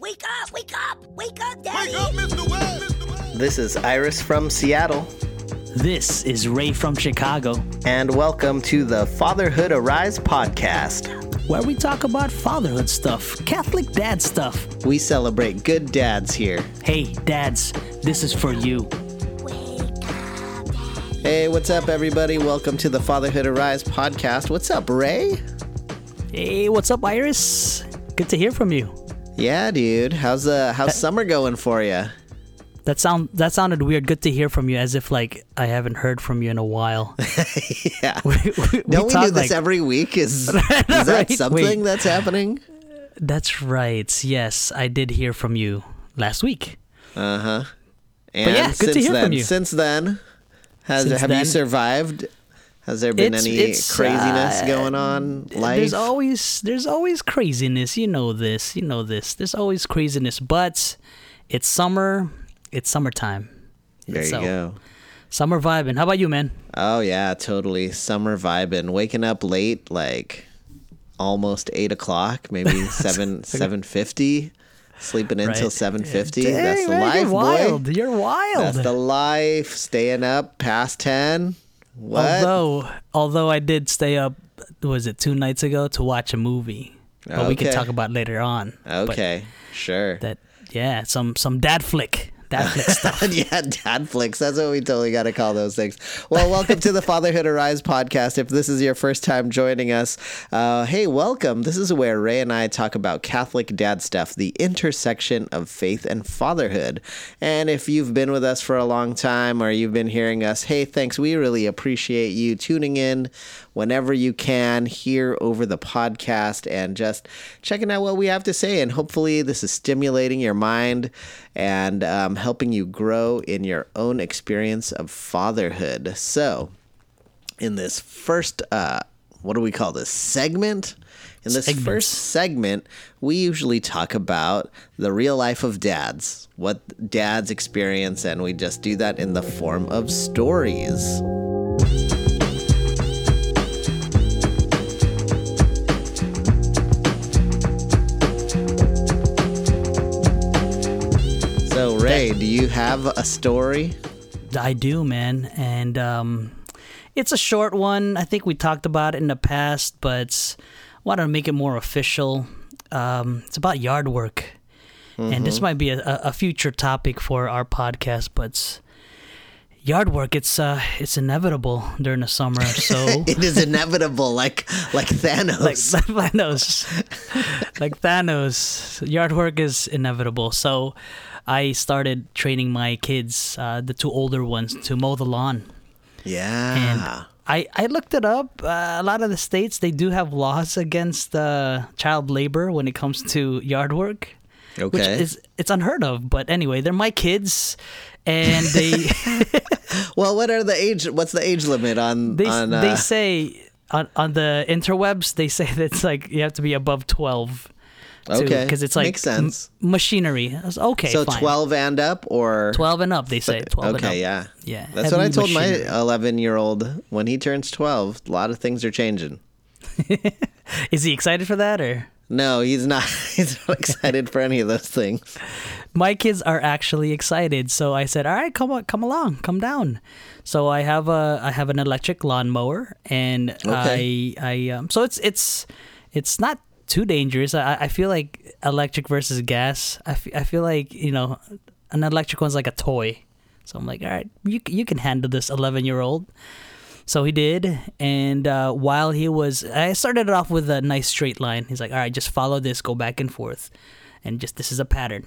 Wake up! Wake up! Wake up, Daddy! Wake up, Mr. West! Mr. West! This is Iris from Seattle, This is Ray from Chicago, and welcome to the Fatherhood Arise podcast. where we talk about fatherhood stuff, Catholic dad stuff. We celebrate good dads here. Hey, dads, this is for you. Wake up, Daddy! Hey, what's up, everybody? Welcome to the Fatherhood Arise podcast. What's up, Ray? Hey, what's up, Iris? Good to hear from you. Yeah, dude. How's uh how's summer going for you? That sound that sounded weird. Good to hear from you, as if like I haven't heard from you in a while. yeah. we, we, Don't we, talk do this like- every week? Is, is that Right? something Wait. that's happening? That's right. Yes, I did hear from you last week. Uh huh. And yeah, good to since hear then, from you. since then, has Since have you survived? Has there been It's- any it's, craziness uh, going on? Life? There's always there's always craziness. You know this. You know this. There's always craziness, but it's summer. It's summertime. there you go. Summer vibing. How about you, man? Oh yeah, totally. Summer vibing. Waking up late, like almost eight o'clock, maybe seven seven fifty. Sleeping Right. seven fifty. That's the man, life, you're wild. boy. You're wild. That's the life. Staying up past ten. What? although although I did stay up was it two nights ago to watch a movie. But we can talk about later on. But okay, sure. that yeah, some some dad flick. Dad stuff. yeah, dad flicks. That's what we totally got to call those things. Well, welcome to the Fatherhood Arise podcast. If this is your first time joining us, uh, hey, welcome. This is where Ray and I talk about Catholic dad stuff, the intersection of faith and fatherhood. And if you've been with us for a long time or you've been hearing us, hey, thanks. We really appreciate you tuning in whenever you can here over the podcast and just checking out what we have to say. And hopefully, this is stimulating your mind and um, helping you grow in your own experience of fatherhood. So, in this first, uh, what do we call this segment? In this Segments. first segment, we usually talk about the real life of dads, what dads experience, and we just do that in the form of stories. Ray, do you have a story? I do, man, and um, it's a short one. I think we talked about it in the past, but I want to make it more official. Um, it's about yard work, and this might be a, a a future topic for our podcast. But yard work, it's uh, it's inevitable during the summer. So It is inevitable, like like Thanos. like Thanos, like Thanos. Yard work is inevitable. So I started training my kids, uh, the two older ones, to mow the lawn. yeah. And I, I looked it up. Uh, a lot of the states they do have laws against uh, child labor when it comes to yard work, which okay. is it's unheard of. But anyway, they're my kids, and they well, what are the age? What's the age limit on they on? they uh, say on on the interwebs they say that it's like you have to be above twelve. Okay, because it's like makes sense. m- machinery. Okay, so fine. twelve and up, or 12 and up. They say twelve and up. Okay, yeah, Yeah, That's what I heavy told my eleven-year-old when he turns twelve. A lot of things are changing. Is he excited for that or? No, he's not. He's not excited for any of those things. my kids are actually excited. So I said, "All right, come on, come along, come down." So I have a I have an electric lawnmower, and Okay. I I um, so it's it's it's not too dangerous. I I feel like electric versus gas. I I feel like you know an electric one's like a toy. So I'm like, all right, you you can handle this 11 year old. So he did, and uh, while he was, I started it off with a nice straight line. He's like, "All right, just follow this, go back and forth, and just this is a pattern."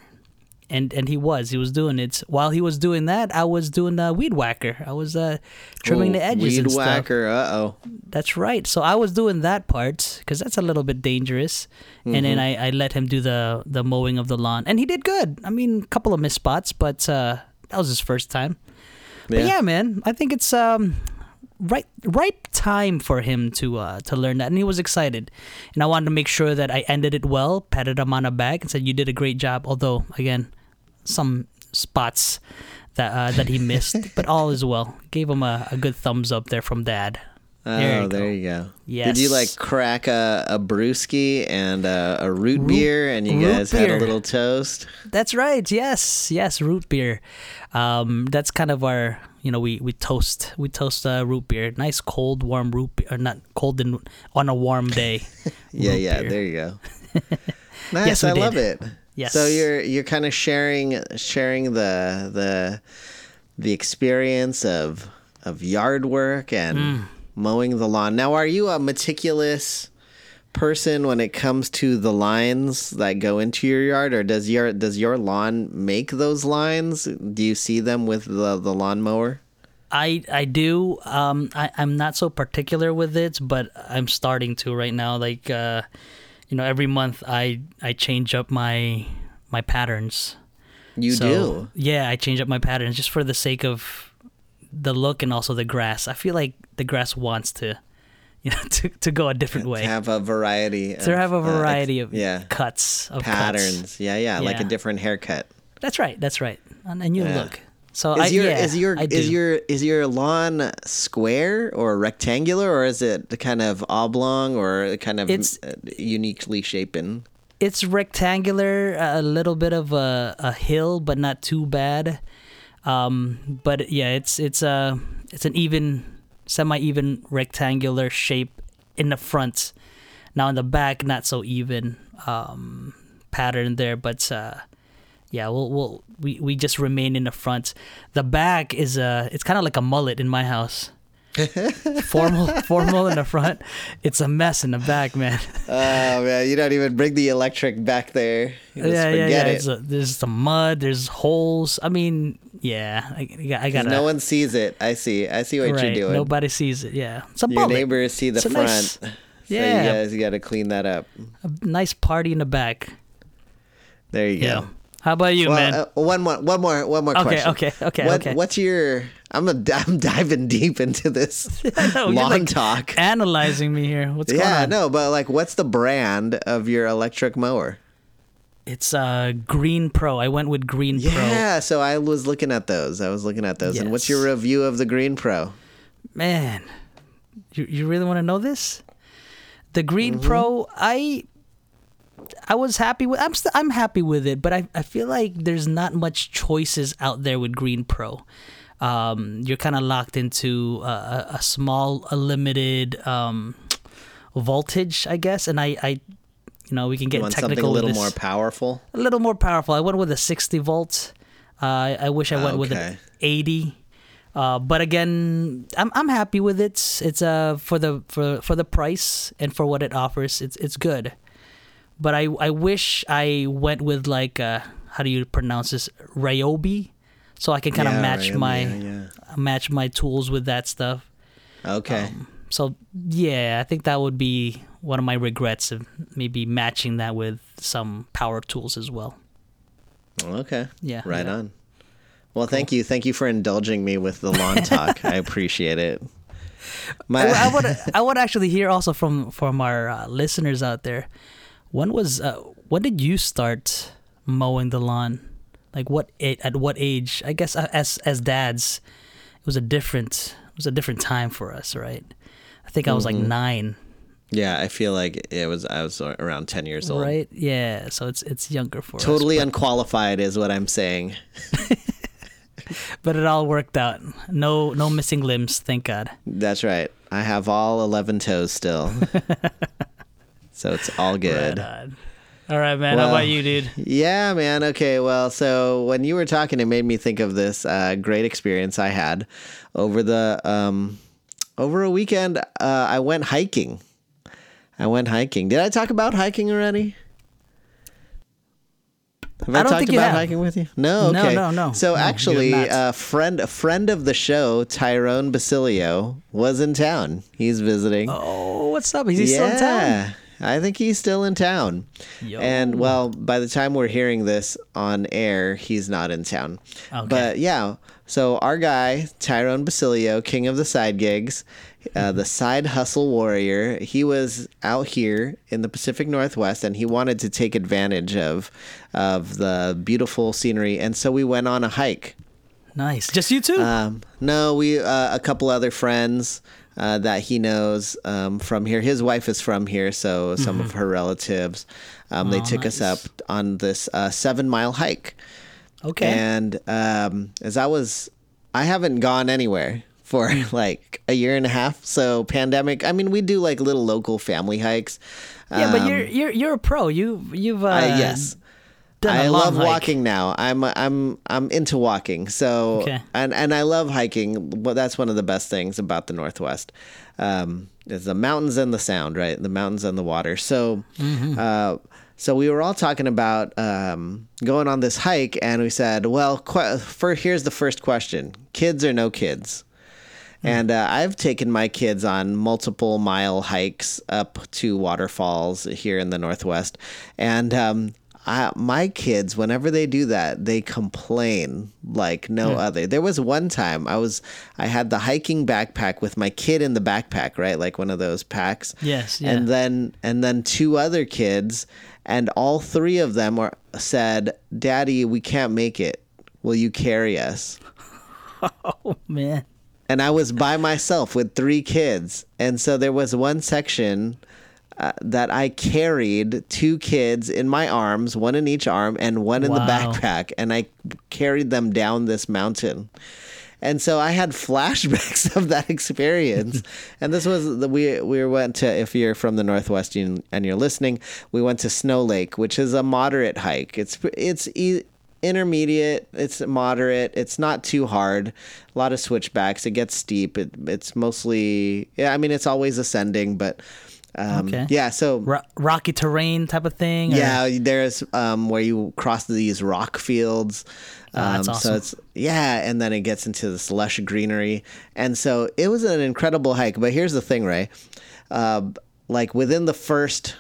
And and he was, he was doing it. While he was doing that, I was doing the weed whacker. I was uh, trimming the Oh, edges Weed and stuff. whacker. Uh oh. That's right. So I was doing that part because that's a little bit dangerous. And then Mm-hmm. I, I let him do the the mowing of the lawn, and he did good. I mean, a couple of missed spots, but uh, that was his first time. Yeah. But yeah, man, I think it's um right ripe time for him to uh to learn that, and he was excited. And I wanted to make sure that I ended it well, patted him on the back, and said, "You did a great job." Although again, some spots that uh, that he missed, but all is well. Gave him a, a good thumbs up there from dad. There Oh, you there go. you go. Yes. Did you like crack a, a brewski and a, a root, beer, and you root guys had a little toast? That's right. Yes, yes, root beer. Um, that's kind of our, you know, we we toast we toast uh, root beer. Nice cold, warm root beer, or not cold and on a warm day. Yeah, yeah. beer. There you go. nice. Yes, we I love it. Yes. So you're you're kind of sharing sharing the the the experience of of yard work and Mm. mowing the lawn. Now, are you a meticulous person when it comes to the lines that go into your yard, or does your does your lawn make those lines? Do you see them with the the lawnmower? I I do. Um, I I'm not so particular with it, but I'm starting to right now. Like, uh, you know, every month I I change up my my patterns. You So, do. Yeah, I change up my patterns just for the sake of the look and also the grass. I feel like the grass wants to, you know, to, to go a different way. To Have a variety. to have a of, uh, variety of yeah cuts of cuts. patterns. Yeah, yeah, like a different haircut. That's right. That's right. And a new Yeah. look. So Is I, your yeah, is your is your is your lawn square or rectangular or is it kind of oblong or kind of It's- uniquely shapen? it's rectangular, a little bit of a, a hill, but not too bad. Um, but yeah, it's it's a it's an even, semi-even rectangular shape in the front. Now in the back, not so even um, pattern there, but uh, yeah, we'll, we'll we we just remain in the front. The back is a it's kind of like a mullet in my house. formal formal in the front. It's a mess in the back, man. Oh man, you don't even bring the electric back there. Just yeah, yeah, yeah. it. A, there's some mud. There's holes. I mean, yeah. I, I got- no one sees it. I see. I see what right. you're doing. Nobody sees it. Yeah, it's a Your bullet. neighbors see the front. nice- So Yeah. you guys you got to clean that up. A nice party in the back. There you Yeah. go. How about you, Well, man? uh, one more, one more, one more Okay, question. okay, okay, What, okay. What's your? I'm a, I'm diving deep into this you're lawn like talk. Analyzing me here. What's going Yeah, no, but like, what's the brand of your electric mower? It's uh Green Pro. I went with Green Pro. Yeah, so I was looking at those. I was looking at those. And what's your review of the Green Pro? Man, you you really want to know this? The Green Mm-hmm. Pro, I I was happy with. I'm st- I'm happy with it, but I I feel like there's not much choices out there with Green Pro. Um, you're kind of locked into a, a, small, a limited um, voltage, I guess, and I, I, you know, we can get technical something a little more powerful? a little more powerful. I went with a 60 volt. Uh, I- I wish I went with an 80. Uh, but again, I'm I'm happy with it. It's uh for the for for the price and for what it offers. It's it's good. But I I wish I went with like uh how do you pronounce this Ryobi, so I can kind of Yeah, match right, my yeah, match my tools with that stuff. Okay. Um, So yeah, I think that would be one of my regrets of maybe matching that with some power tools as well. okay. Yeah, Right yeah. on. Well, thank you. Thank you for indulging me with the lawn talk. I appreciate it. My, I, I would I would actually hear also from from our uh, listeners out there. When was uh, when did you start mowing the lawn? Like what at what age? I guess uh, as as dads, it was a different it was a different time for us, right? I think I was like Mm-hmm. nine, yeah, I feel like it was. I was around ten years old. right? Yeah, so it's it's younger for us. Totally unqualified is what I'm saying. but it all worked out. No no missing limbs, thank God. That's right. I have all eleven toes still, so it's all good. Right. All right, man. How Well, about you, dude? Yeah, man. Okay, well, so when you were talking, it made me think of this uh, great experience I had over the um, over a weekend. Uh, I went hiking. I went hiking. Did I talk about hiking already? Have I, I don't talked about hiking with you? No, No, okay. no, no. So No, actually, a friend, a friend of the show, Tyrone Basilio, was in town. He's visiting. Oh, what's up? Is he still in town? I think he's still in town. Yo. And well, by the time we're hearing this on air, he's not in town. Okay. But yeah, so our guy, Tyrone Basilio, king of the side gigs, uh, the side hustle warrior, he was out here in the Pacific Northwest and he wanted to take advantage of of the beautiful scenery. And so we went on a hike. Nice. Just you two? Um, no, we uh, a couple other friends. Uh, that he knows um, from here. His wife is from here, so some of her relatives. Um, they Mm-hmm. Oh, took us up on this uh, seven mile hike. Okay. And um, as I was, I haven't gone anywhere for like a year and a half. So pandemic. I mean, we do like little local family hikes. yeah, but Um, you're you're you're a pro. You you've uh, I, yes. I love hike. walking now. I'm I'm I'm into walking. So Okay. and and I love hiking. Well, that's one of the best things about the Northwest. Um, is the mountains and the sound, right? The mountains and the water. So, Mm-hmm. uh, so we were all talking about um, going on this hike, and we said, well, qu- for here's the first question: kids or no kids? And uh, I've taken my kids on multiple mile hikes up to waterfalls here in the Northwest. And um, I, my kids, whenever they do that, they complain like no other. There was one time I was, I had the hiking backpack with my kid in the backpack, right? Like one of those packs. Yes, yeah. And then, and then two other kids, and all three of them were said, "Daddy, we can't make it. Will you carry us?" Oh man. and I was by myself with three kids. And so there was one section uh, that I carried two kids in my arms, one in each arm and one in the backpack, and I carried them down this mountain. And so I had flashbacks of that experience. and this was the we we went to if you're from the Northwest and and you're listening, we went to Snow Lake, which is a moderate hike. It's it's e- intermediate, it's moderate, it's not too hard. A lot of switchbacks, it gets steep. It, it's mostly yeah, I mean it's always ascending, but um, Okay. yeah, so Ro- rocky terrain type of thing. or- yeah, there's um, where you cross these rock fields. Oh, that's Um, awesome. So it's yeah, and then it gets into this lush greenery, and so it was an incredible hike. But here's the thing, Ray, uh, like within the first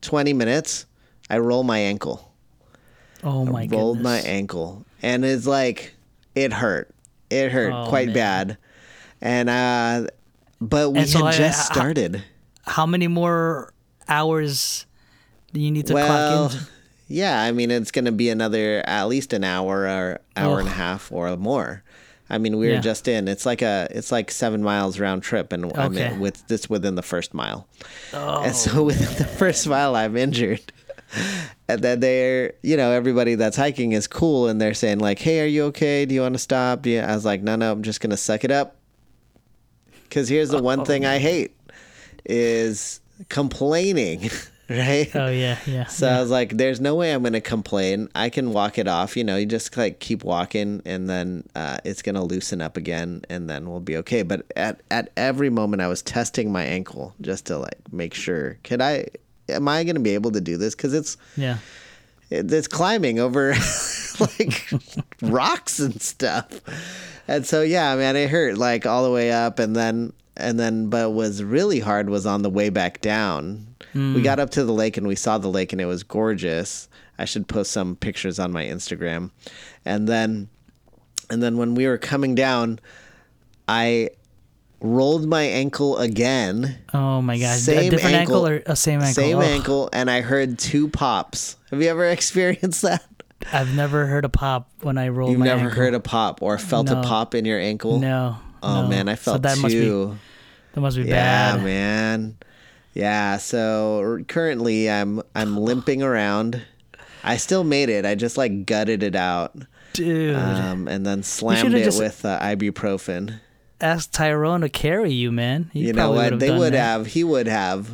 twenty minutes, I roll my ankle, Oh my I rolled goodness. my ankle, and it's like it hurt. It hurt Oh, quite man. bad, and uh, but we And so had I- just I- started. How many more hours do you need to well, clock in? yeah, I mean it's going to be another at least an hour or hour and a half or more. I mean, we were Yeah. just in. It's like a it's like seven miles round trip, and I'm in with this within the first mile. Oh, And so oh. within the first mile, I'm injured. And then they're, you know, everybody that's hiking is cool, and they're saying like, "Hey, are you okay? Do you want to stop?" Do you? I was like, "No, no, I'm just gonna suck it up." Because here's the one thing I oh. hate is complaining, right? oh yeah, yeah. So I was like, "There's no way I'm gonna complain. I can walk it off. You know, you just like keep walking, and then uh, it's gonna loosen up again, and then we'll be okay." But at at every moment, I was testing my ankle just to like make sure. Can I? Am I gonna be able to do this? Because it's yeah. it- it's climbing over like rocks and stuff. And so yeah, man, it hurt like all the way up and then and then but was really hard was on the way back down. We hmm. got up to the lake and we saw the lake and it was gorgeous. I should post some pictures on my Instagram. And then and then when we were coming down, I rolled my ankle again. Oh my gosh. Same a different ankle, ankle. or a same ankle? Same Oh, ankle, and I heard two pops. Have you ever experienced that? I've never heard a pop when I roll You've never ankle. heard a pop or felt a pop in your ankle? No. Oh no. man, I So felt that two. must be that must be yeah, bad. Yeah, man. Yeah, so currently I'm I'm limping around. I still made it. I just like gutted it out, Dude, um, and then slammed it with uh, ibuprofen. ask Tyrone to carry you, man. He you know what? They would that. have. He would have.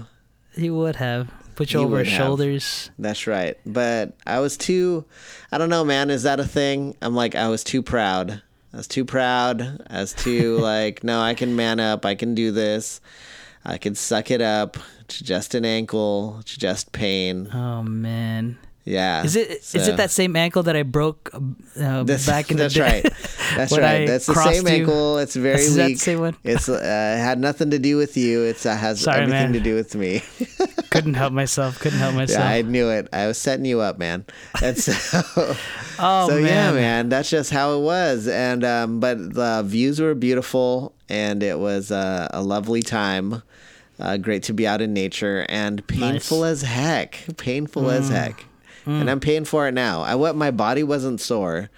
He would have put you He over his have. shoulders. That's right. But I was too. I don't know, man. Is that a thing? I'm like, I was too proud. I was too proud. I was too like, no, I can man up. I can do this. I can suck it up. It's just an ankle. It's just pain. Oh man. Yeah. Is it is So- it that same ankle that I broke uh, That's, back in the that's day? right. That's right. I That's the same you? ankle. It's very Is that the weak. same one? It's uh, had nothing to do with you. It's uh, has Sorry, everything man. to do with me. Couldn't help myself. Couldn't help myself. Yeah, I knew it. I was setting you up, man. And so, oh so man. yeah, man, that's just how it was. And um, but the views were beautiful, and it was uh, a lovely time. Uh, great to be out in nature, and painful Nice. as heck. Painful Mm. as heck. And I'm paying for it now. I what my body wasn't sore,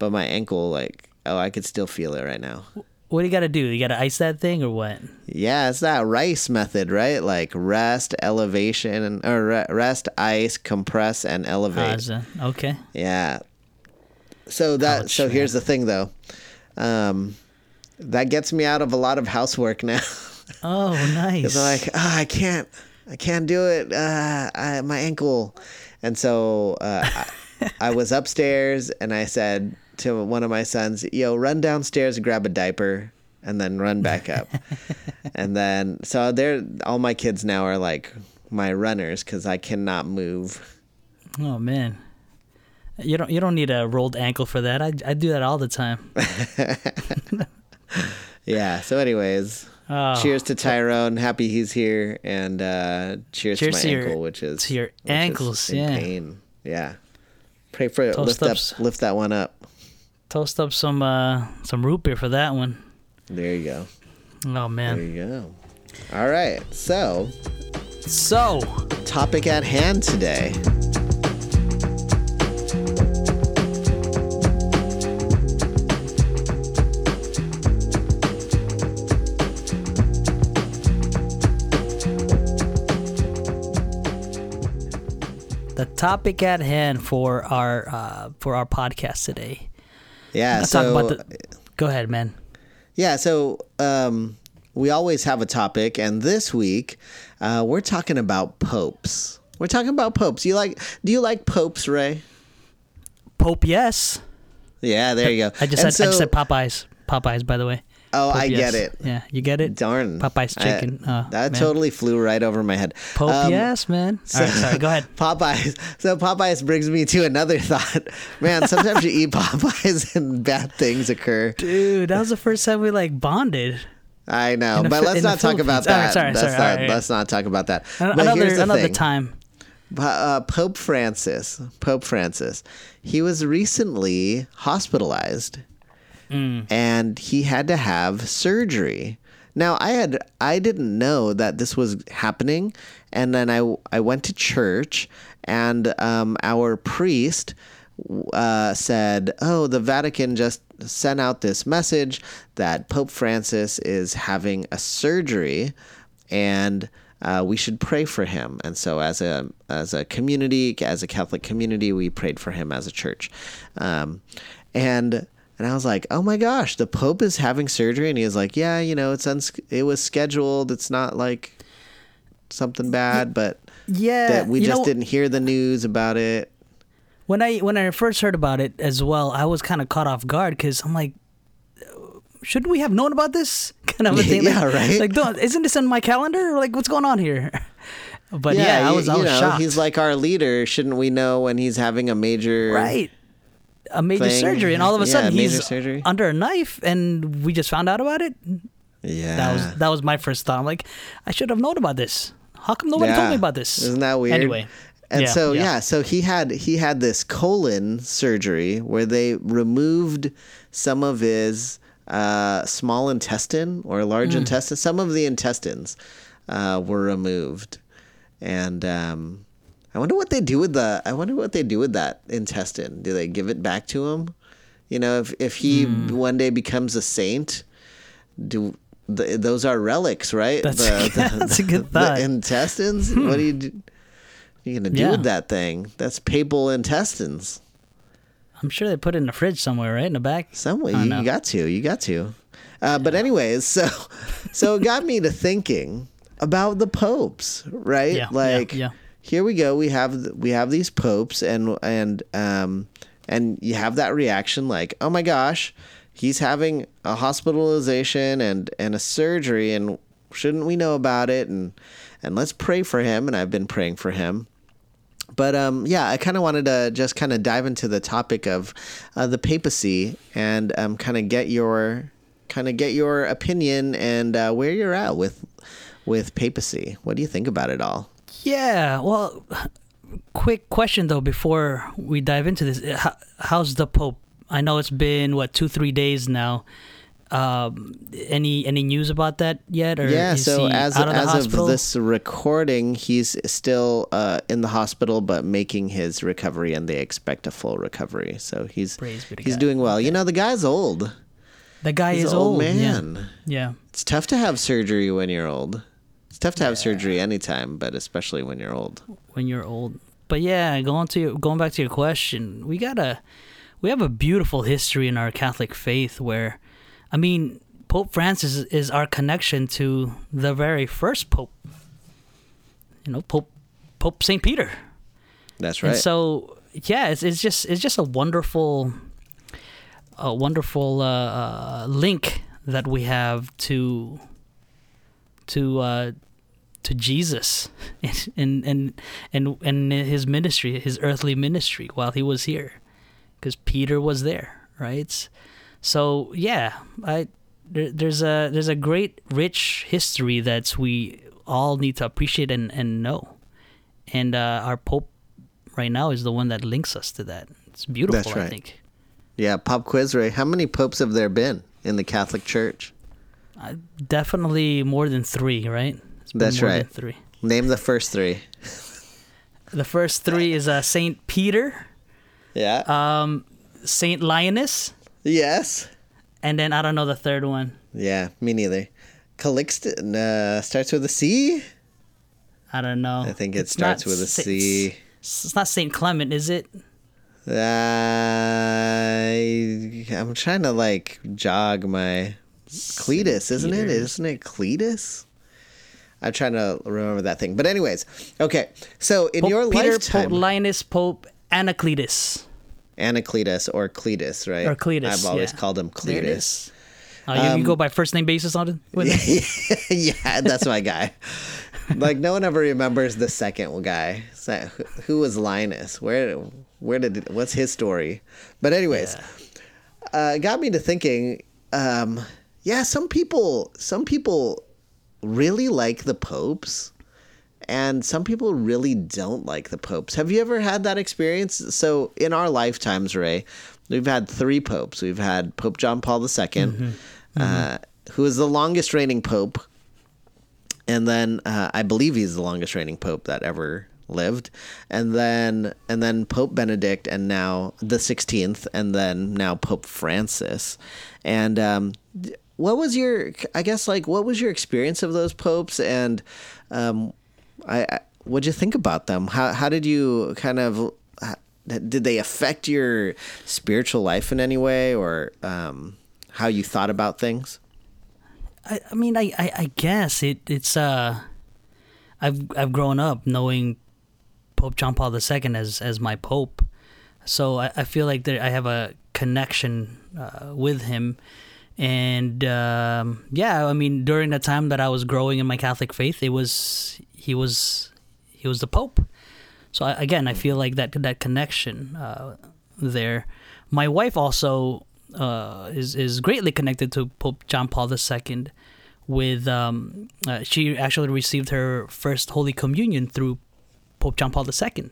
but my ankle, like, oh, I could still feel it right now. what do you got to do? You got to ice that thing or what? Yeah, it's that rice method, right? Like rest, elevation, and or rest, ice, compress, and elevate. Okay. Yeah. So that Ouch, so here's the thing though. Um that gets me out of a lot of housework now. Oh, nice. Like, oh, I can't I can't do it. Uh I, my ankle. And so uh I, I was upstairs and I said to one of my sons, "Yo, run downstairs and grab a diaper." And then run back up, and then so they're all my kids now are like my runners because I cannot move. oh man. You don't you don't need a rolled ankle for that. I, I do that all the time. Yeah. So, anyways, Oh, cheers to Tyrone. Happy he's here, and uh, cheers, Cheers to to my your- ankle, which is to your ankles, in yeah. pain. Yeah. Pray for it. Lift up, lift that one up. Toast up some uh some root beer for that one. There you go. Oh man. There you go. All right. So, So topic at hand today. Topic at hand for our uh for our podcast today. Yeah. Let's so, talk about the. Go ahead, man. Yeah, so um, we always have a topic, and this week uh, we're talking about popes. We're talking about popes. You like? Do you like popes, Ray? Pope, yes. Yeah, there you go. I just And said I just so- said Popeyes. Popeyes, by the way. Oh, Pope, I yes. get it. Yeah, you get it. Darn. Popeyes I- chicken. Oh, that man. totally flew right over my head. Pope, Um, yes, man. All right, sorry. Go ahead. Popeyes. So Popeyes brings me to another thought. Man, sometimes you eat Popeyes and bad things occur. Dude, that was the first time we like bonded. I know, the but let's not talk about Philippines. All right, that. sorry, Let's sorry, not, all right. let's not talk about that. But Another the another thing. time. Uh, Pope Francis, Pope Francis, he was recently hospitalized, Mm. and he had to have surgery. Now I had I didn't know that this was happening, and then I I went to church, and um, our priest uh, said, "Oh, the Vatican just sent out this message that Pope Francis is having a surgery, and." uh, we should pray for him. And so, as a as a community, as a Catholic community, we prayed for him as a church. Um, and and I was like, oh my gosh, the Pope is having surgery, and he was like, yeah, you know, it's uns- it was scheduled. It's not like something bad, but Yeah, that we just know, didn't hear the news about it. When I when I first heard about it as well, I was kind of caught off guard because I'm like, shouldn't we have known about this kind of a thing? Yeah, like, right? Like, don't, isn't this on my calendar? Like, what's going on here? But yeah, I you- was I you was know, shocked. he's like our leader. Shouldn't we know when he's having a major right, a major thing. surgery, and all of a Yeah, sudden he's surgery. under a knife, and we just found out about it. Yeah, That was that was my first thought. I'm like, I should have known about this. How come nobody told me about this? Isn't that weird? Anyway, And yeah, so yeah. yeah. so he had he had this colon surgery where they removed some of his uh, small intestine or large Hmm. intestine. Some of the intestines uh, were removed, and um, I wonder what they do with the. I wonder what they do with that intestine. Do they give it back to him? You know, if if he Hmm. one day becomes a saint, do. The, those are relics, right? That's- that's a good the thought. intestines. What do you do? you gonna do Yeah. with that thing? That's papal intestines. I'm sure they put it in the fridge somewhere, right in the back. Some way you, you got to, you got to. Uh, But anyways, so so it got me to thinking about the popes, right? Yeah, yeah, like yeah. Here we go. We have we have these popes, and and um and you have that reaction like, oh my gosh, he's having a hospitalization and and a surgery, and shouldn't we know about it? And and let's pray for him. And I've been praying for him. But um, yeah, I kind of wanted to just kind of dive into the topic of uh, the papacy and um, kind of get your kind of get your opinion and uh, where you're at with with papacy. What do you think about it all? Yeah. Well, quick question though before we dive into this. How, how's the Pope? I know it's been what two, three days now. Um, any any news about that yet? Or yeah, so as of as hospital? of this recording, he's still uh, in the hospital, but making his recovery, and they expect a full recovery. So he's Praise be to he's God. doing well. You know, the guy's old. The guy He's is old old. Yeah. man. yeah. It's tough to have surgery when you're old. It's tough to have surgery anytime, but especially when you're old. when you're old. But yeah, going to your, going back to your question, we got a we have a beautiful history in our Catholic faith where, I mean, Pope Francis is, our connection to the very first Pope. You know, Pope Pope Saint Peter. That's right. And so yeah, it's it's just it's just a wonderful, a wonderful uh, uh, link that we have to to uh, to Jesus and and and and his ministry, his earthly ministry while he was here, because Peter was there, right? So yeah, I there, there's a there's a great rich history that we all need to appreciate and, and know, and uh, our Pope right now is the one that links us to that. It's beautiful, That's right. I think. yeah, pop quiz, Ray. How many popes have there been in the Catholic Church? Uh, definitely more than three, right? It's been That's more than right. Three. Name the first three. The first three is uh, Saint Peter, Yeah. um, Saint Linus. yes. and then I don't know the third one. Yeah, me neither. Calixtus uh, starts with a C. I don't know. I think it It's starts with a C. It's, it's not Saint Clement, is it? I I'm trying to like jog my Cletus, isn't it? Isn't it Cletus? I'm trying to remember that thing. But anyways, okay. So in Pope your Peter, lifetime, Pope Linus, Pope Anacletus. Anacletus or Cletus, right? Or Cletus, I've always yeah. called him Cletus. Uh, you, you go by first name basis on it? with it? yeah, that's my guy. Like no one ever remembers the second guy. Like, who, who was Linus? Where where did it, what's his story? But anyways, uh, it got me to thinking. Um, yeah, some people some people really like the popes, and some people really don't like the popes. Have you ever had that experience? So in our lifetimes, Ray, we've had three popes. We've had Pope John Paul II, Mm-hmm. Uh, who is the longest reigning pope, and then uh, I believe he's the longest reigning pope that ever lived, and then and then Pope Benedict, and now the sixteenth, and then now Pope Francis, and um, what was your I guess like what was your experience of those popes, and um, I, I what'd you think about them? How how did you kind of did they affect your spiritual life in any way, or um, how you thought about things? I, I mean, I, I, I guess it, it's uh, I've I've grown up knowing Pope John Paul II as as my pope, so I, I feel like there, I have a connection uh, with him, and um, yeah, I mean, during the time that I was growing in my Catholic faith, it was he was he was the pope. So I, again, I feel like that that connection uh, there. My wife also uh, is is greatly connected to Pope John Paul II. With um, uh, she actually received her first Holy Communion through Pope John Paul II.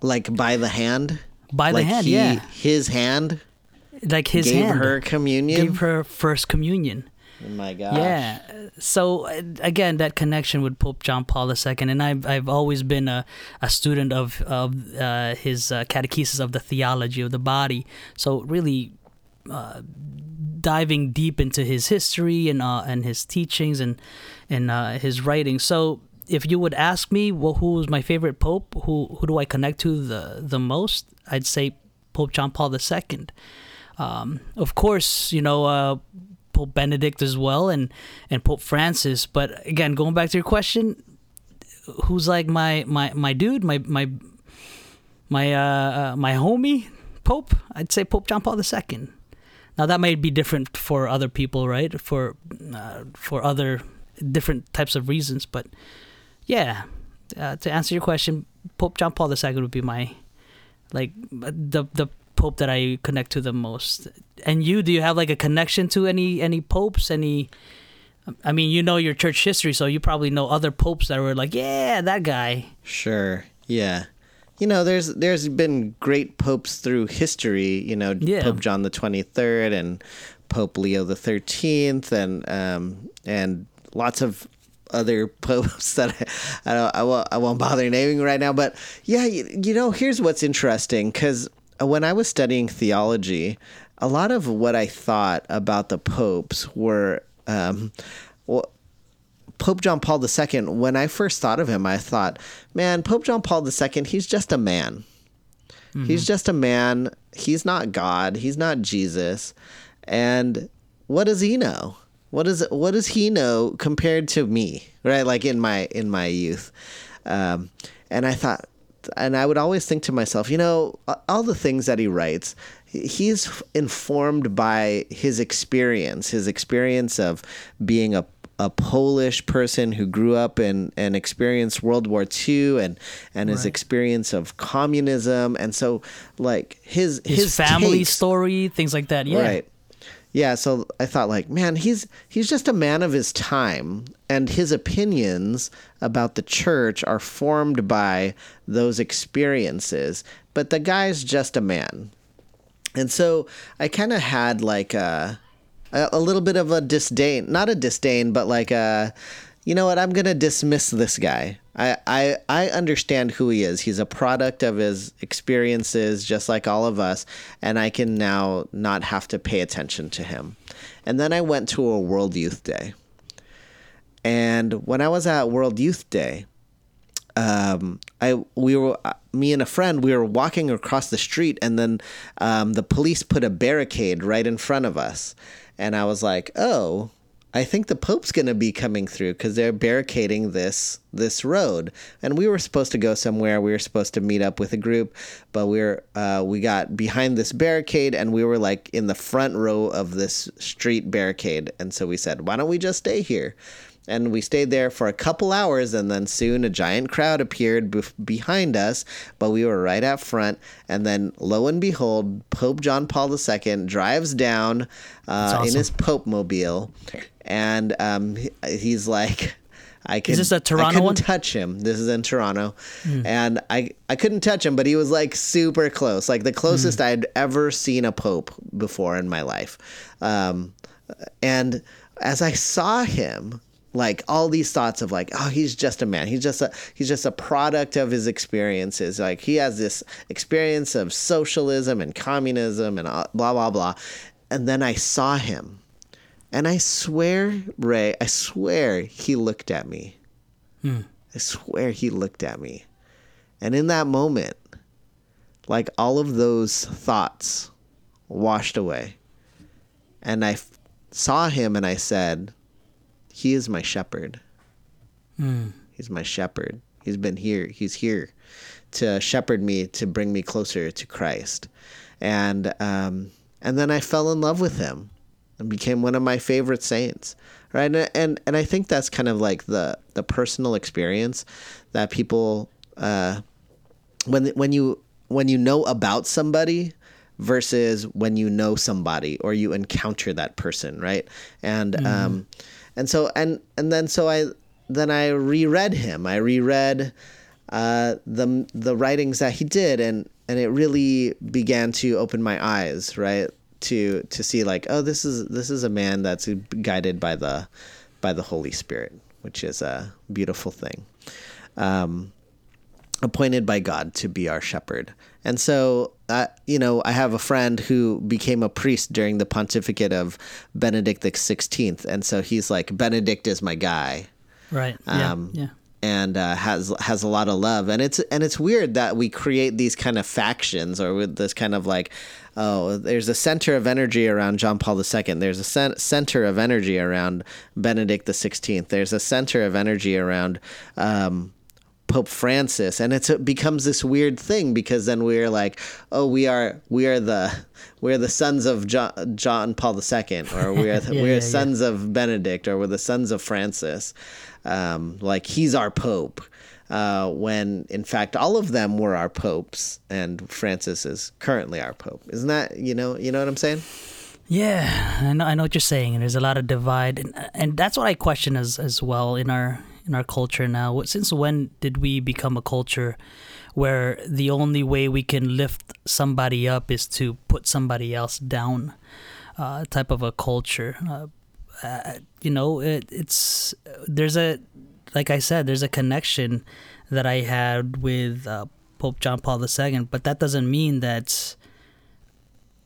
Like by the hand? By the like hand, he, yeah. His hand Like his gave hand her communion. gave her first communion. oh my gosh. Yeah. So uh, again, that connection with Pope John Paul II, and I've I've always been a, a student of of uh, his uh, catechesis of the theology of the body. So really. Uh, diving deep into his history and uh, and his teachings and and uh, his writings. So if you would ask me, well, who was my favorite pope? Who who do I connect to the the most? I'd say Pope John Paul II. Um, of course, you know uh, Pope Benedict as well, and and Pope Francis. But again, going back to your question, who's like my my my dude, my my my uh, uh, my homie Pope? I'd say Pope John Paul II. Now that might be different for other people, right? For uh, for other different types of reasons, but yeah. Uh, to answer your question, Pope John Paul II would be my like the the pope that I connect to the most. And you, do you have like a connection to any any popes? Any? I mean, you know your church history, so you probably know other popes that were like, yeah, that guy. Sure. Yeah. You know, there's there's been great popes through history. You know, Yeah. Pope John the Twenty Third and Pope Leo the Thirteenth, and um and lots of other popes that I, I don't I won't I won't bother naming right now. But yeah, you, you know, here's what's interesting because when I was studying theology. a lot of what I thought about the popes were, um, well, Pope John Paul II. When I first thought of him, I thought, man, Pope John Paul II, he's just a man. He's just a man. He's not God. He's not Jesus. And what does he know? What does what does he know compared to me? Right, like in my in my youth, um, and I thought, and I would always think to myself, you know, all the things that he writes, he's informed by his experience, his experience of being a a Polish person who grew up and, and experienced World War II and, and his Right. experience of communism. And so like his His, his, family takes- story, things like that. Yeah. Right. Yeah, so I thought like, man, he's he's just a man of his time and his opinions about the church are formed by those experiences, but the guy's just a man. And so I kind of had like a, a little bit of a disdain, not a disdain, but like a you know what, I'm going to dismiss this guy. I, I I understand who he is. He's a product of his experiences just like all of us, and I can now not have to pay attention to him. And then I went to a World Youth Day. And when I was at World Youth Day, um, I we were uh, me and a friend we were walking across the street and then um, the police put a barricade right in front of us and I was like oh I think the Pope's gonna be coming through because they're barricading this this road. And we were supposed to go somewhere. We were supposed to meet up with a group but we are uh, we got behind this barricade and we were like in the front row of this street barricade. And so we said why don't we just stay here and we stayed there for a couple hours and then soon a giant crowd appeared behind us but we were right out front and then lo and behold pope john paul ii drives down uh, in his pope mobile and um, he's like I could, this a I Toronto couldn't one? touch him. This is in Toronto, and I I couldn't touch him, but he was like super close, like the closest I'd ever seen a pope before in my life. Um, and as I saw him, like all these thoughts of like, oh, he's just a man. He's just a he's just a product of his experiences. Like he has this experience of socialism and communism and uh, blah blah blah. And then I saw him, and I swear, Ray, I swear he looked at me. Hmm. I swear he looked at me. And in that moment, like all of those thoughts washed away. And I f- saw him and I said, He is my shepherd. He's my shepherd. He's been here. He's here to shepherd me, to bring me closer to Christ. And, um, and then I fell in love with him and became one of my favorite saints right and and, and i think that's kind of like the the personal experience that people uh when when you when you know about somebody versus when you know somebody or you encounter that person right and um and so and and then so i then i reread him i reread uh the the writings that he did and and it really began to open my eyes right to to see like oh this is this is a man that's guided by the by the holy spirit which is a beautiful thing um appointed by God to be our shepherd. And so, uh, you know, I have a friend who became a priest during the pontificate of Benedict the Sixteenth, and so he's like, Benedict is my guy, Right. Yeah. Um, yeah. and uh, has has a lot of love. And it's and it's weird that we create these kind of factions or with this kind of like, oh, there's a center of energy around John Paul II. There's a cen- center of energy around Benedict the Sixteenth. There's a center of energy around. Um, Pope Francis, and it's, it becomes this weird thing because then we're like, oh, we are we are the we're the sons of John, John Paul II, or we're Yeah, we're yeah, yeah. sons of Benedict, or we're the sons of Francis. Um, like he's our pope, uh, when in fact all of them were our popes, and Francis is currently our pope. Isn't that you know you know what I'm saying? Yeah, I know, I know what you're saying, and there's a lot of divide, and and that's what I question as as well in our in our culture now. Since when did we become a culture where the only way we can lift somebody up is to put somebody else down? Uh, type of a culture. Uh, uh, you know, it, it's there's a like I said, there's a connection that I had with uh, Pope John Paul II, but that doesn't mean that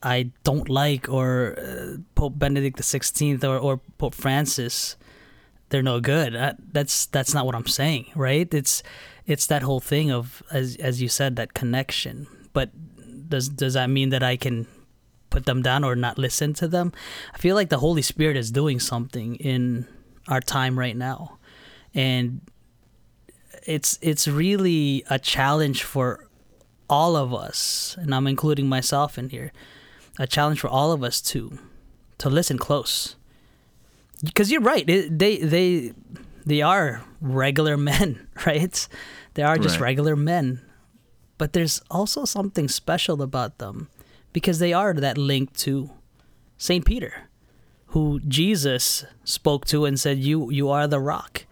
I don't like or uh, Pope Benedict XVI or, or Pope Francis, they're no good. That's that's not what I'm saying, right? It's it's that whole thing of as as you said that connection. But does does that mean that I can put them down or not listen to them? I feel like the Holy Spirit is doing something in our time right now, and it's it's really a challenge for all of us, and I'm including myself in here. A challenge for all of us to to listen close, because you're right. It, they they they are regular men, right? They are just Right. regular men, but there's also something special about them because they are that link to Saint Peter, who Jesus spoke to and said, "You you are the rock."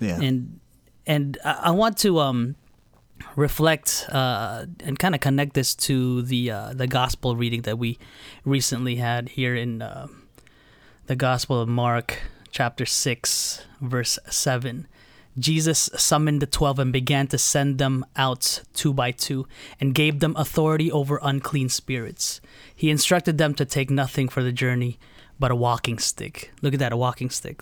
Yeah. and and I, I want to um reflect uh, and kind of connect this to the uh, the gospel reading that we recently had here in uh, the Gospel of Mark, chapter six, verse seven. Jesus summoned the twelve and began to send them out two by two, and gave them authority over unclean spirits. He instructed them to take nothing for the journey but a walking stick. Look at that, a walking stick.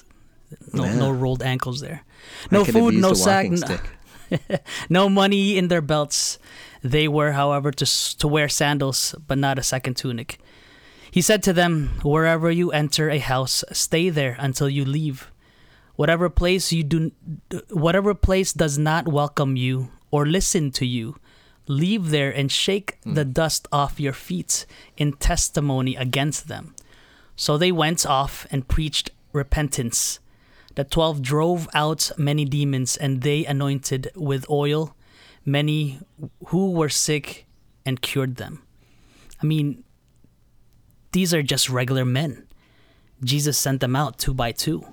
No, Yeah. no rolled ankles there. No food, no sack, no money in their belts. They were, however, to, s- to wear sandals, but not a second tunic. He said to them, Wherever you enter a house, stay there until you leave. Whatever place you do, whatever place does not welcome you or listen to you, leave there and shake hmm. the dust off your feet in testimony against them. So they went off and preached repentance. The twelve drove out many demons, and they anointed with oil many who were sick and cured them. I mean, these are just regular men. Jesus sent them out two by two.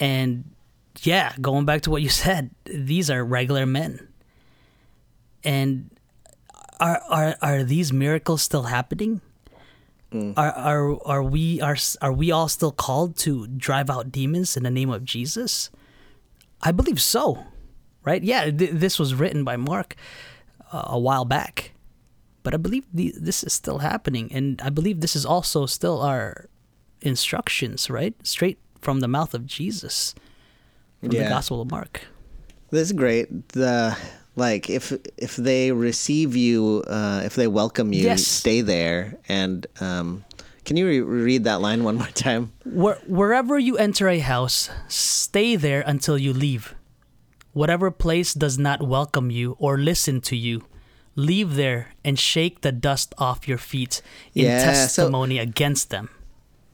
And yeah, going back to what you said, these are regular men. And are are are these miracles still happening? Are are are we are are we all still called to drive out demons in the name of Jesus? I believe so. Right? Yeah, th- this was written by Mark uh, a while back. But I believe the, this is still happening and I believe this is also still our instructions, right? Straight from the mouth of Jesus from Yeah. the Gospel of Mark. This is great. The like if if they receive you, uh, if they welcome you, Yes. stay there. And um, can you re- read that line one more time? Where, wherever you enter a house, stay there until you leave. Whatever place does not welcome you or listen to you, leave there and shake the dust off your feet in Yeah, so- testimony against them.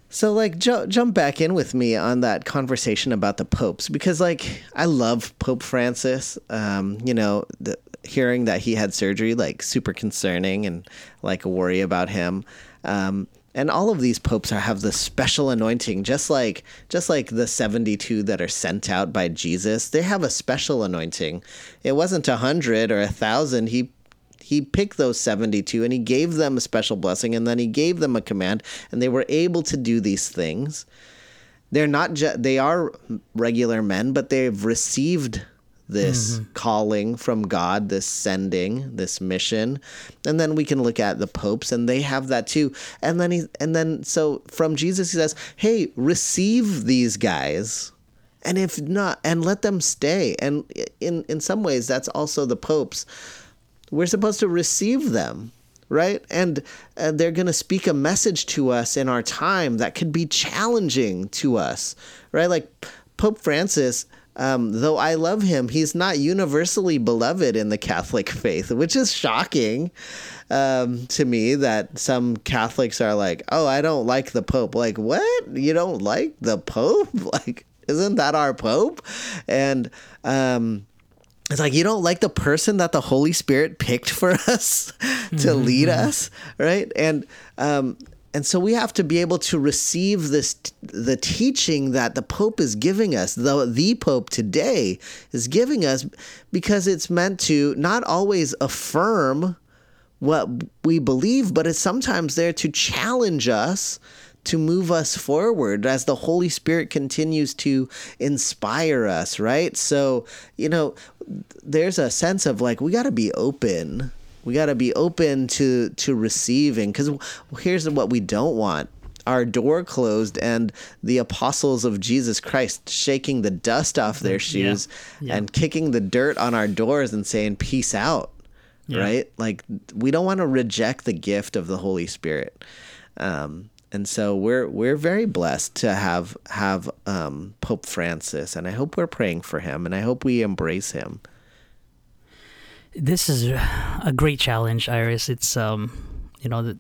So, like, ju- jump back in with me on that conversation about the popes because, like, I love Pope Francis. Um, you know, the, hearing that he had surgery, like, super concerning and like a worry about him. Um, and all of these popes are, have this special anointing, just like just like the seventy-two that are sent out by Jesus. They have a special anointing. It wasn't a hundred or a thousand. He he picked those 72 and he gave them a special blessing and then he gave them a command and they were able to do these things. They're not just they are regular men but they've received this mm-hmm. calling from god this sending this mission. And then we can look at the popes and they have that too. And then he and then so from jesus he says hey receive these guys. And if not and let them stay. And in in some ways that's also the popes we're supposed to receive them right? And uh, they're going to speak a message to us in our time that could be challenging to us right? Like pope francis um, though i love him he's not universally beloved in the catholic faith which is shocking um, to me that some catholics are like oh i don't like the pope. Like what? You don't like the pope? Like isn't that our pope? And um, it's like you don't like the person that the Holy Spirit picked for us to lead us, right? And um, and so we have to be able to receive this the teaching that the Pope is giving us, the the Pope today is giving us, because it's meant to not always affirm what we believe, but it's sometimes there to challenge us to move us forward as the Holy Spirit continues to inspire us, right? So, you know, there's a sense of like we got to be open We got to be open to to receiving cuz here's what we don't want. Our door closed and the apostles of Jesus Christ shaking the dust off their shoes Yeah. and kicking the dirt on our doors and saying peace out. Yeah. Right? Like we don't want to reject the gift of the Holy Spirit. Um and so we're we're very blessed to have have um, Pope Francis, and I hope we're praying for him, and I hope we embrace him. this is a great challenge, Iris. It's um, you know, the,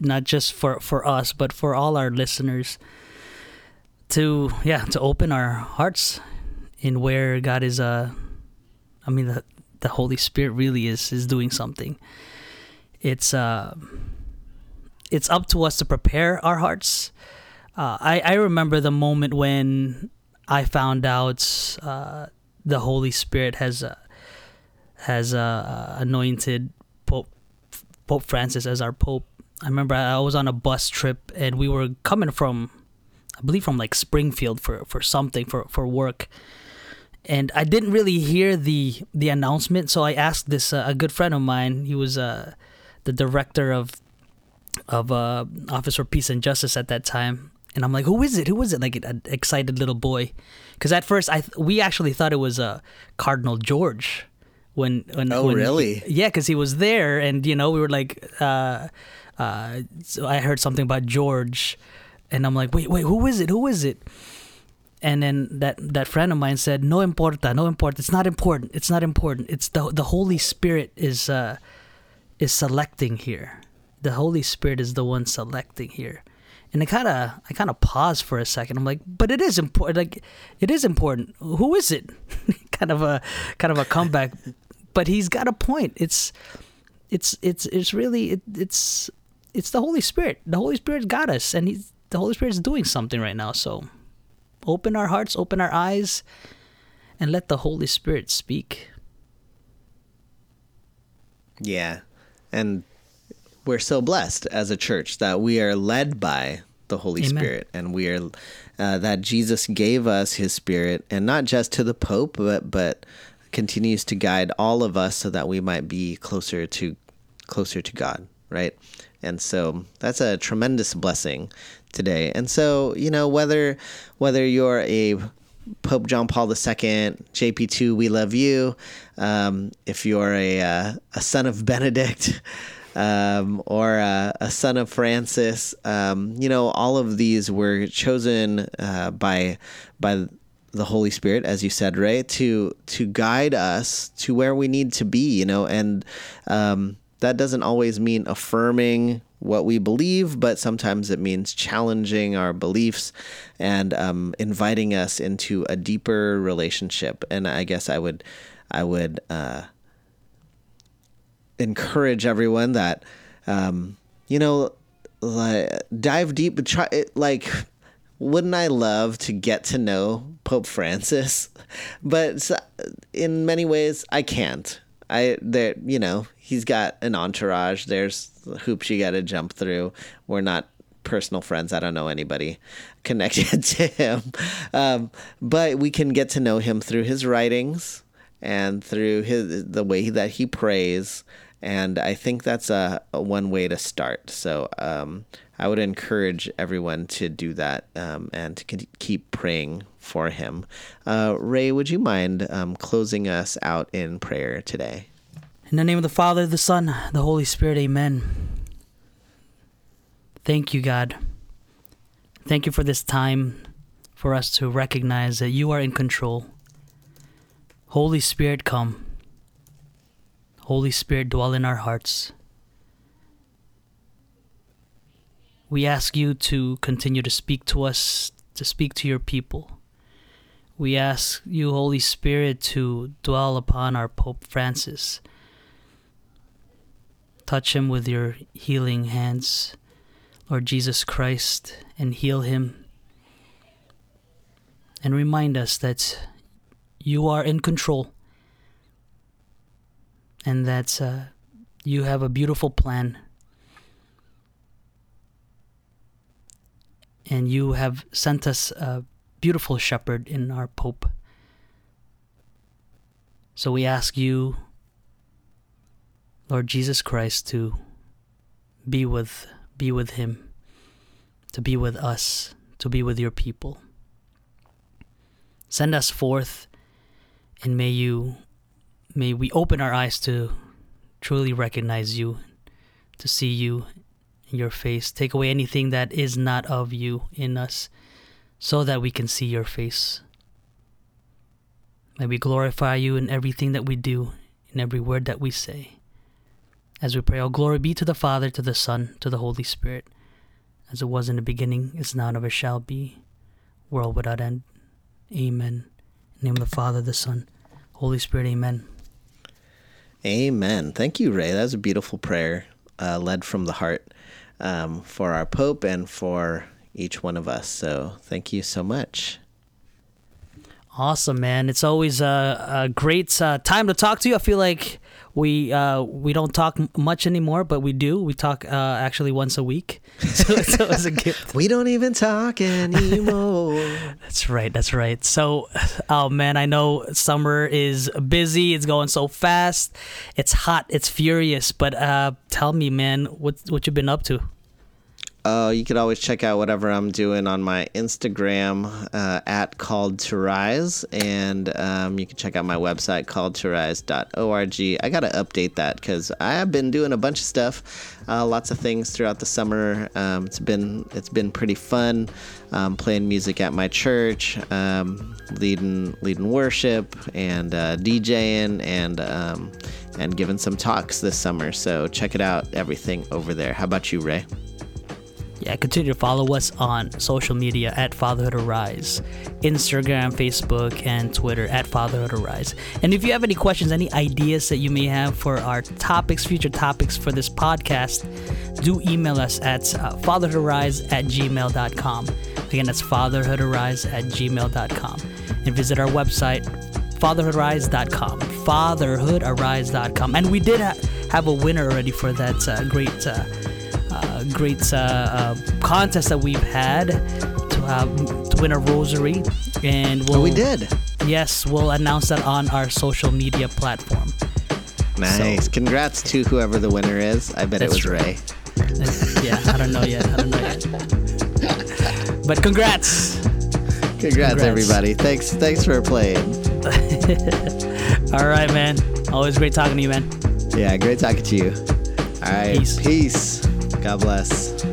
not just for for us, but for all our listeners to yeah to open our hearts in where God is. Uh, I mean the the Holy Spirit really is is doing something. It's uh, it's up to us to prepare our hearts. Uh, I I remember the moment when I found out uh, the Holy Spirit has. Uh, has uh, anointed Pope Pope Francis as our pope. I remember I was on a bus trip and we were coming from, I believe from like Springfield for for something for for work, and I didn't really hear the the announcement. So I asked this uh, a good friend of mine. He was uh, the director of of uh, Office for Peace and Justice at that time. And I'm like, who is it? Who is it? Like an excited little boy, because at first I th- we actually thought it was uh, Cardinal George when when Oh, when- really? yeah because he was there and you know we were like uh uh so i heard something about george and i'm like wait wait who is it who is it and then that that friend of mine said no importa no importa it's not important it's not important it's the the holy spirit is uh is selecting here the holy spirit is the one selecting here and I kind of, I kind of pause for a second. I'm like, but it is important. Like, it is important. Who is it? kind of a, kind of a comeback. But he's got a point. It's, it's, it's, it's really, it, it's, it's the Holy Spirit. The Holy Spirit's got us, and he's the Holy Spirit's doing something right now. So, open our hearts, open our eyes, and let the Holy Spirit speak. Yeah, and we're so blessed as a church that we are led by the Holy Amen. Spirit, and we are uh, that Jesus gave us His Spirit, and not just to the Pope, but but continues to guide all of us so that we might be closer to closer to God, right? And so that's a tremendous blessing today. And so you know whether whether you're a Pope John Paul II, JP2, we love you. Um, if you're a uh, a son of Benedict, um, or uh, a son of Francis, um, you know, all of these were chosen uh, by by the Holy Spirit, as you said, Ray, to to guide us to where we need to be. You know, and um, that doesn't always mean affirming what we believe, but sometimes it means challenging our beliefs and um, inviting us into a deeper relationship. And I guess I would, I would uh, encourage everyone that, um, you know, like, dive deep. But try like. Wouldn't I love to get to know Pope Francis? But in many ways, I can't. I there, you know, he's got an entourage. There's hoops you got to jump through. We're not personal friends. I don't know anybody connected to him, um, but we can get to know him through his writings and through his the way that he prays. And I think that's a, a one way to start. So um, I would encourage everyone to do that um, and to keep praying for him. Uh, Ray, would you mind um, closing us out in prayer today? In the name of the Father, the Son, the Holy Spirit, amen. Thank you, God. Thank you for this time for us to recognize that you are in control. Holy Spirit, come. Holy Spirit, dwell in our hearts. We ask you to continue to speak to us, to speak to your people. We ask you, Holy Spirit, to dwell upon our Pope Francis. Touch him with your healing hands, Lord Jesus Christ, and heal him. And remind us that you are in control and that uh, you have a beautiful plan. And you have sent us a beautiful shepherd in our Pope. So we ask you, Lord Jesus Christ to be with be with him, to be with us, to be with your people. Send us forth and may you may we open our eyes to truly recognize you, to see you in your face. Take away anything that is not of you in us so that we can see your face. May we glorify you in everything that we do, in every word that we say. As we pray, all glory be to the Father, to the Son, to the Holy Spirit, as it was in the beginning, is now, and ever shall be, world without end. Amen. In the name of the Father, the Son, Holy Spirit, amen. Amen. Thank you, Ray. That was a beautiful prayer, uh, led from the heart um, for our Pope and for each one of us. So thank you so much. Awesome, man. It's always a, a great uh, time to talk to you. I feel like we uh, we don't talk much anymore, but we do. We talk uh, actually once a week, so, so it's a gift. We don't even talk anymore. That's right. That's right. So, oh man, I know summer is busy. It's going so fast. It's hot. It's furious. But uh, tell me, man, what what you been up to? Uh, you could always check out whatever I'm doing on my Instagram uh, at Called to Rise, and um, you can check out my website called to calledtorise.org. I gotta update that because I have been doing a bunch of stuff, uh, lots of things throughout the summer. Um, it's been it's been pretty fun um, playing music at my church, um, leading leading worship, and uh, DJing, and um, and giving some talks this summer. So check it out, everything over there. How about you, Ray? Yeah, continue to follow us on social media at Fatherhood Arise, Instagram, Facebook, and Twitter at Fatherhood Arise. And if you have any questions, any ideas that you may have for our topics, future topics for this podcast, do email us at uh, fatherhoodarise at gmail.com. Again, that's fatherhoodarise at gmail.com. And visit our website, fatherhoodarise.com. Fatherhoodarise.com. And we did ha- have a winner already for that uh, great. Uh, great uh, uh, contest that we've had to, uh, to win a rosary, and we'll, Oh, we did. Yes, we'll announce that on our social media platform. Nice. Congrats to whoever the winner is. I bet it was. Ray. Uh, yeah, I don't know yet. I don't know yet. But congrats! Congrats, Congrats. everybody. Thanks thanks for playing. All right, man. Always great talking to you, man. Yeah, great talking to you. All right. Peace. Peace. God bless.